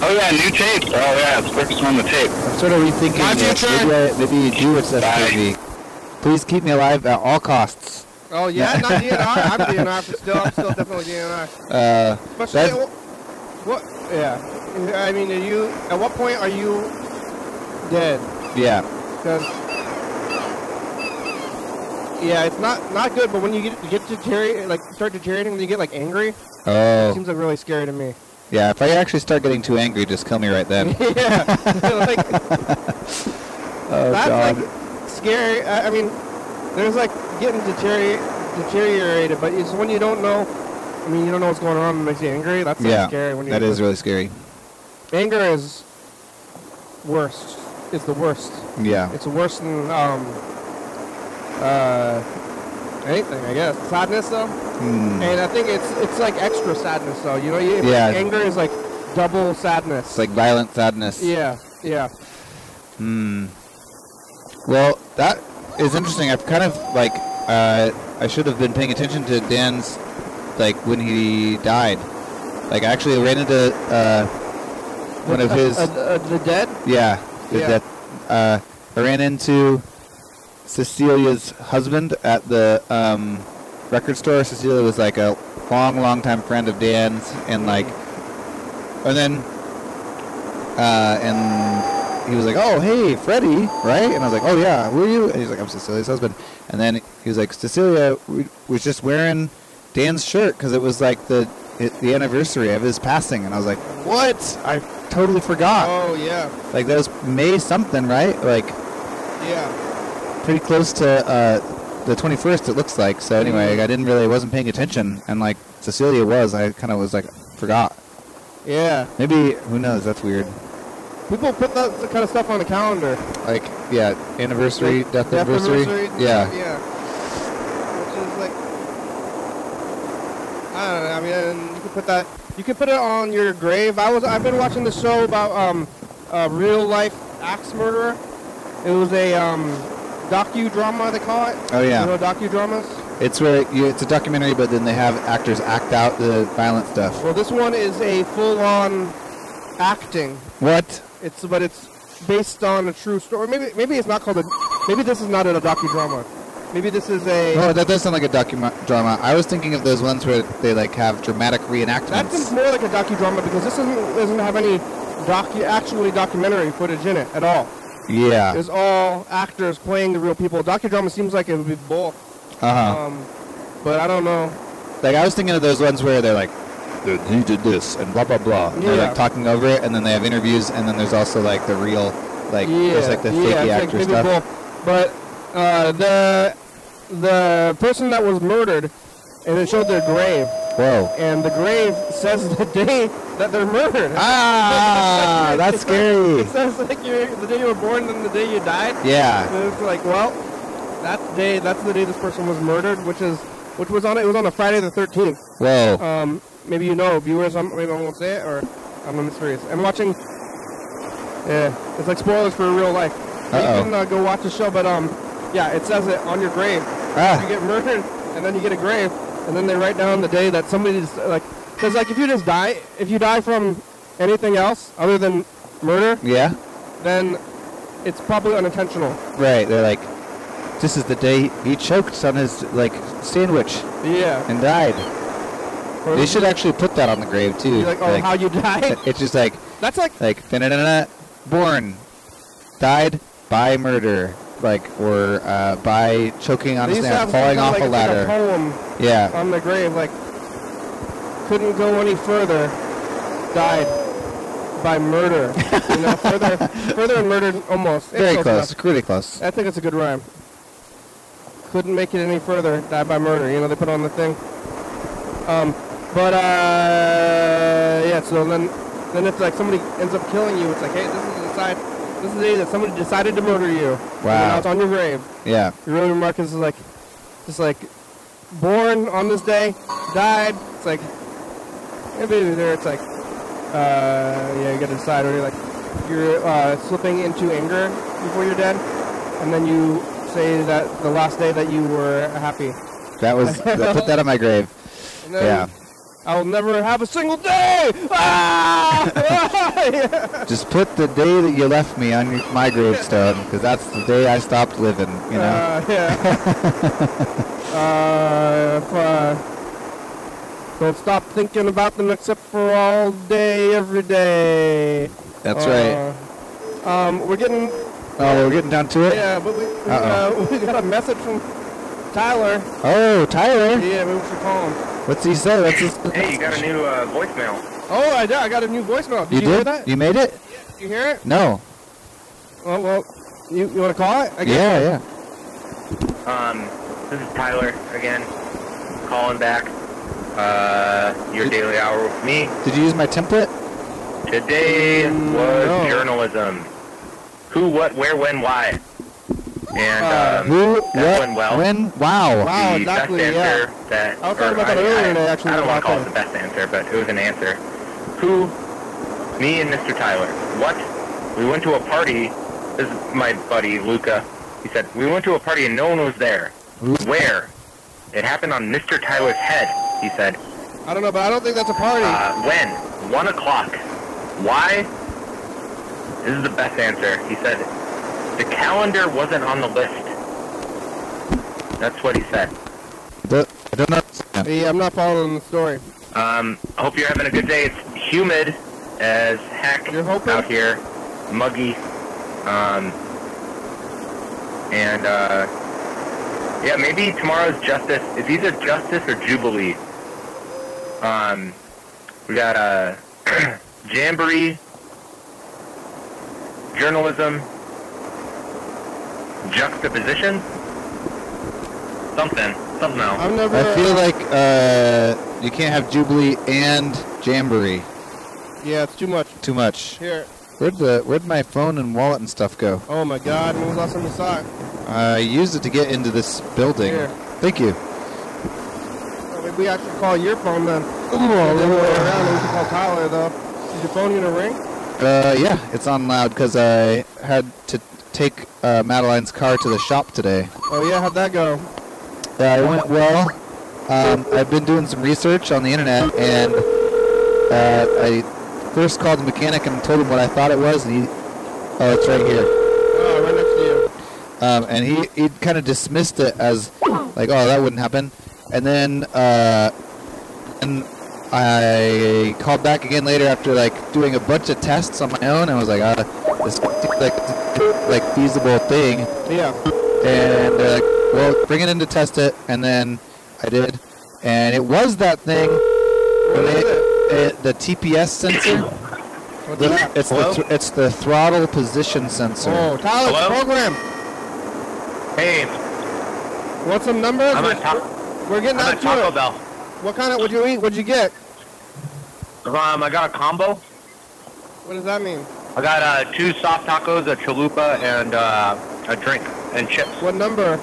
Oh yeah, new tape. Oh yeah, it's first on the tape. I'm sort of rethinking My it. future. Maybe, I, maybe you do what's Bye. for. Please keep me alive at all costs. Oh yeah, not DNR. I'm DNR for still. I'm still definitely DNR. Uh, Especially that- what? Yeah. I mean, are you? At what point are you dead? yeah. Because yeah, it's not not good. But when you get you get deteriorate, like start deteriorating, when you get like angry. Oh. It Oh. seems like really scary to me. Yeah. If I actually start getting too angry, just kill me right then. yeah, like Oh that's God. like scary. I, I mean, there's like getting deteriorate, deteriorated, but it's when you don't know. I mean, you don't know what's going on. It makes you angry. That's like, yeah. scary. When you that is really scary. anger is worst. It's the worst. Yeah. It's worse than um uh anything, I guess. Sadness though, Hmm. and I think it's it's like extra sadness though. You know, you, Yeah. anger is like double sadness. It's like violent sadness. yeah, yeah. Hmm. Well, that is interesting. I've kind of like uh, I should have been paying attention to Dan's like when he died. Like I actually ran into uh, one of his uh, uh, the dead. yeah, the Yeah. death. Uh, I ran into Cecilia's husband at the um, record store. Cecilia was like a long, long time friend of Dan's, and like, and then, uh, and he was like, "Oh, hey, Freddy, right?" And I was like, "Oh yeah, who are you?" And he's like, "I'm Cecilia's husband." And then he was like, "Cecilia was just wearing Dan's shirt because it was like the it, the anniversary of his passing." And I was like, "What? I totally forgot." Oh yeah, Like that was May something, right? Like yeah. pretty close to uh, the 21st. It looks like. So anyway, I didn't really wasn't paying attention, and like Cecilia was, I kind of was like forgot. Yeah. Maybe who knows? That's weird. People put that kind of stuff on the calendar. Like, yeah, anniversary, death, death anniversary. anniversary, Yeah. Yeah. Which is like, I don't know. I mean, you could put that. You could put it on your grave. I was. I've been watching the show about um, a real life axe murderer. It was a um, docudrama. They call it. Oh, yeah. You know docudramas. It's where you, it's a documentary, but then they have actors act out the violent stuff. Well, this one is a full-on acting. What? It's but it's based on a true story. Maybe maybe it's not called a. Maybe this is not a docudrama. Maybe this is a. Oh, that does sound like a docu drama. I was thinking of those ones where they like have dramatic That reenactments. seems more like a docudrama because this doesn't doesn't have any docu actually documentary footage in it at all. Yeah. It's all actors playing the real people. Docudrama seems like it would be both. Uh-huh. Um, but I don't know. Like I was thinking of those ones where they're like, "Dude, he did this and blah blah blah. And They're like talking over it, and then they have interviews, and then there's also like the real, like there's like the yeah, fakey like actor maybe stuff. both. But uh, the the person that was murdered, and it showed their grave. Whoa. And the grave says the day that they're murdered. Ah, that's scary. It says like you're, the day you were born and the day you died. Yeah. And it's like, well, that day, that's the day this person was murdered, which is, which was on it was on a Friday the 13th. Whoa. Um, maybe you know, viewers. I'm, maybe I won't say it, or I'm mysterious. I'm watching. Yeah, it's like spoilers for real life. You Uh-oh. can uh, go watch the show, but um, yeah, it says it on your grave. Ah. You get murdered, and then you get a grave, and then they write down the day that somebody just like, because like if you just die, if you die from anything else other than murder, Yeah. then it's probably unintentional. Right. They're like, this is the day he choked on his like sandwich Yeah. and died. They should actually put that on the grave too. Like, oh, how you died? It's just like That's like like da-da-da-da, born, died by murder, like or uh, by choking on They a falling off like, a like ladder. Yeah. on the grave, like couldn't go any further, died by murder. you know, further, further and murdered almost. It's Very close close, close. I think it's a good rhyme. Couldn't make it any further, died by murder. You know, they put on the thing. Um, but uh, yeah. So then, then if like somebody ends up killing you, it's like, hey, this is the side. This is the day that somebody decided to murder you. And Wow. now it's on your grave. Yeah. Your Roman Marcus is like, just like, born on this day, died. It's like, maybe there it's like, uh, yeah, you gotta decide whether you're like, you're uh, slipping into anger before you're dead, and then you say that the last day that you were happy. That was that, put that on my grave. And Yeah. I'll never have a single day. Ah! Just put the day that you left me on my gravestone, because that's the day I stopped living. You know. Uh, yeah. uh, if, uh, don't stop thinking about them except for all day, every day. That's right. Um, we're getting. oh, we're getting down to it. Yeah, but we, we, uh, we got a message from Tyler. Oh, Tyler. Yeah, maybe we should call him. What's he say? What's his? Hey, you got a new uh, voicemail. Oh, I did. I got a new voicemail. Did You you, hear did? that? You made it? Did you hear it? No. Well, well, you, you want to call it? I guess. Yeah, yeah. Um, this is Tyler again, calling back. Uh, your daily hour with me. Did you use my template? Today was no. journalism. Who, what, where, when, why. And Uh, um, Who? that What? went well. When? Wow. Wow, the exactly, best yeah. answer that I was talking about that I, earlier today, actually, I don't want to call it the best answer, but it was an answer. Who? Me and Mr. Tyler. What? We went to a party. This is my buddy Luca. He said we went to a party and no one was there. Where? It happened on Mr. Tyler's head. He said. I don't know, but I don't think that's a party. Uh, when? One o'clock. Why? This is the best answer. He said, the calendar wasn't on the list. That's what he said. The- I don't know. yeah, I'm not following the story. Um, hope you're having a good day. It's humid as heck out here, muggy. Um, and uh, yeah, maybe tomorrow's justice is either justice or jubilee. Um, we got uh, jamboree, journalism, juxtaposition, something, something else. I've never. I feel like uh, you can't have Jubilee and Jamboree. Yeah, it's too much. Too much. Here, Where'd the where'd my phone and wallet and stuff go? Oh my God! When was the last the you saw it? I used it to get into this building. Here. Thank you. Maybe we actually call your phone then. the other way around. We should call Tyler though. Is your phone gonna ring? Uh, yeah, it's on loud because I had to take uh, Madeline's car to the shop today. Oh yeah, how'd that go? Yeah, it went well. Um, I've been doing some research on the internet, and uh, I first called the mechanic and told him what I thought it was, and he, oh, it's right here. Oh, right next to you. Um, and he, he kind of dismissed it as like, oh, that wouldn't happen. And then uh, and I called back again later after like doing a bunch of tests on my own. and I was like, ah, this like like feasible thing. Yeah. And they're like, well, bring it in to test it. And then I did, and it was that thing. What is it? it- the TPS sensor. What's The- that? it's the thr- it's the throttle position sensor. Oh, Tyler, Hello? program. Hey, Want some numbers? I'm We're- at, ta- We're getting I'm out at to Taco it. Bell. What kind of? What'd you eat? What'd you get? Um, I got a combo. What does that mean? I got uh, two soft tacos, a chalupa, and uh, a drink and chips. What number?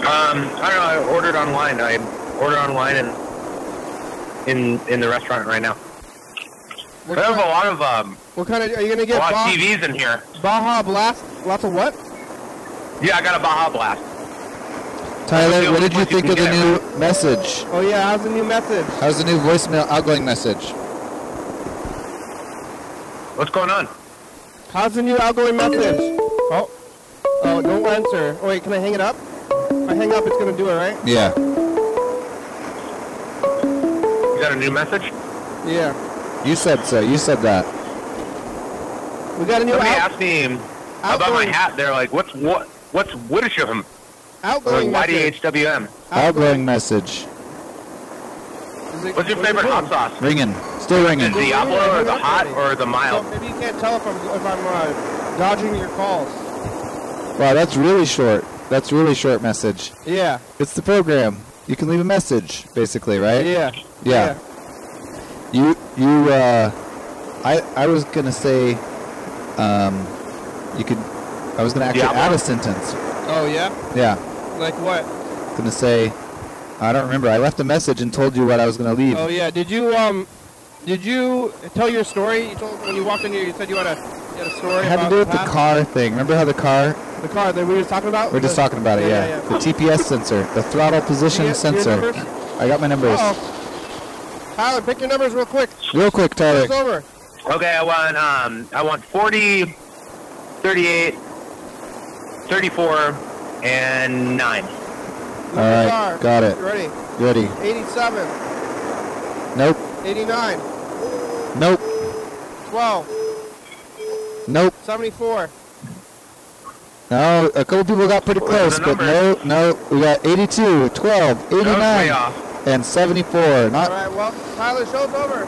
Um, I don't know. I ordered online. I ordered online and in in the restaurant right now. What They have a kind, lot of um, what kind of? Are you gonna a get lot of TVs in here. Baja Blast? Lots of what? Yeah, I got a Baja Blast. Tyler, what did you What you think of the get. new message? Oh yeah, how's the new message? How's the new voicemail outgoing message? What's going on? How's the new outgoing message? Oh. oh, oh, don't answer. Oh wait, can I hang it up? If I hang up, it's gonna do it, right? Yeah. You got a new message? Yeah. You said so. You said that. We got a new Somebody out- asked me about my hat. They're like, "What's what? What's Wittishism? outgoing Like message. YDHWM? Outgoing message. It- What's your what is favorite hot sauce? Ringing. Still ringing. The Diablo or the hot or the mild? maybe you can't tell if I'm if I'm uh, dodging your calls. Wow, that's really short. That's really short message. Yeah. It's the program. You can leave a message, basically, right? Yeah. Yeah. You you uh, I I was gonna say, um, you could. I was gonna actually Diablo? add a sentence. Oh yeah. Yeah. Like what? Gonna say, I don't remember. I left a message and told you what I was gonna leave. Oh yeah. Did you um, did you tell your story? You told when you walked in here, you said you had a you had a story It had to about do with the past- car thing. Remember how the car? The car that we were just talking about. We're just The- talking about it. Yeah. yeah. The TPS sensor, the throttle position You get sensor. I got my numbers. Uh-oh. Tyler, pick your numbers real quick. Real quick, Tyler. It's over. Okay, I want um, I want 40, 38, 34, and nine. All right, got it. You ready? Ready? 87, Nope. 89, Nope. 12, Nope. 74. No, a couple people got pretty close, but no, no. We got 82, 12, 89, and 74. Not right, well, Tyler, show's over.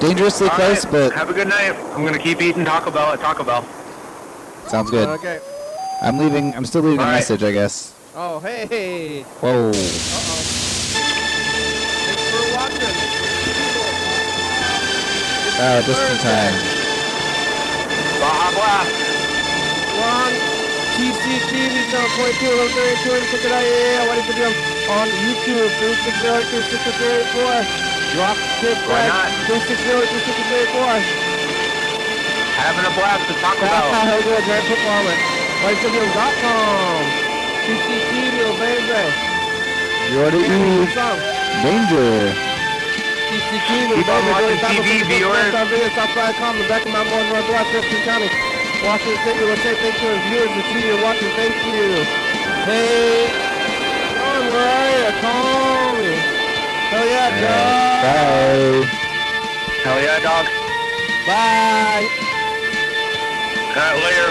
dangerously All close, right, but have a good night. I'm gonna keep eating Taco Bell at Taco Bell. sounds good. Okay. I'm leaving. I'm still leaving a All right. message, I guess. Oh, hey. Whoa. Uh-oh. Oh, just in time. Baja Blast. We're on TCTV channel 22, 1132, and check it out. Yeah, yeah, yeah. What is it on YouTube? 360 Drop tip Why right. not? 360 Having a blast at Taco Bell. how good Grand Performance. WhiteStadium.com. TCTV, oh baby. You already eat. Song. Danger. TCTV, Keep on watching TV, viewers. Southside.com, the back of my boy, North Black, Thurston County. Washington State, USA. Thank you, and viewers and see you watching. Thank you. Hey, John, where are you? Call me. Hell yeah, John. Bye. Hell yeah, dog. Bye. All right, later.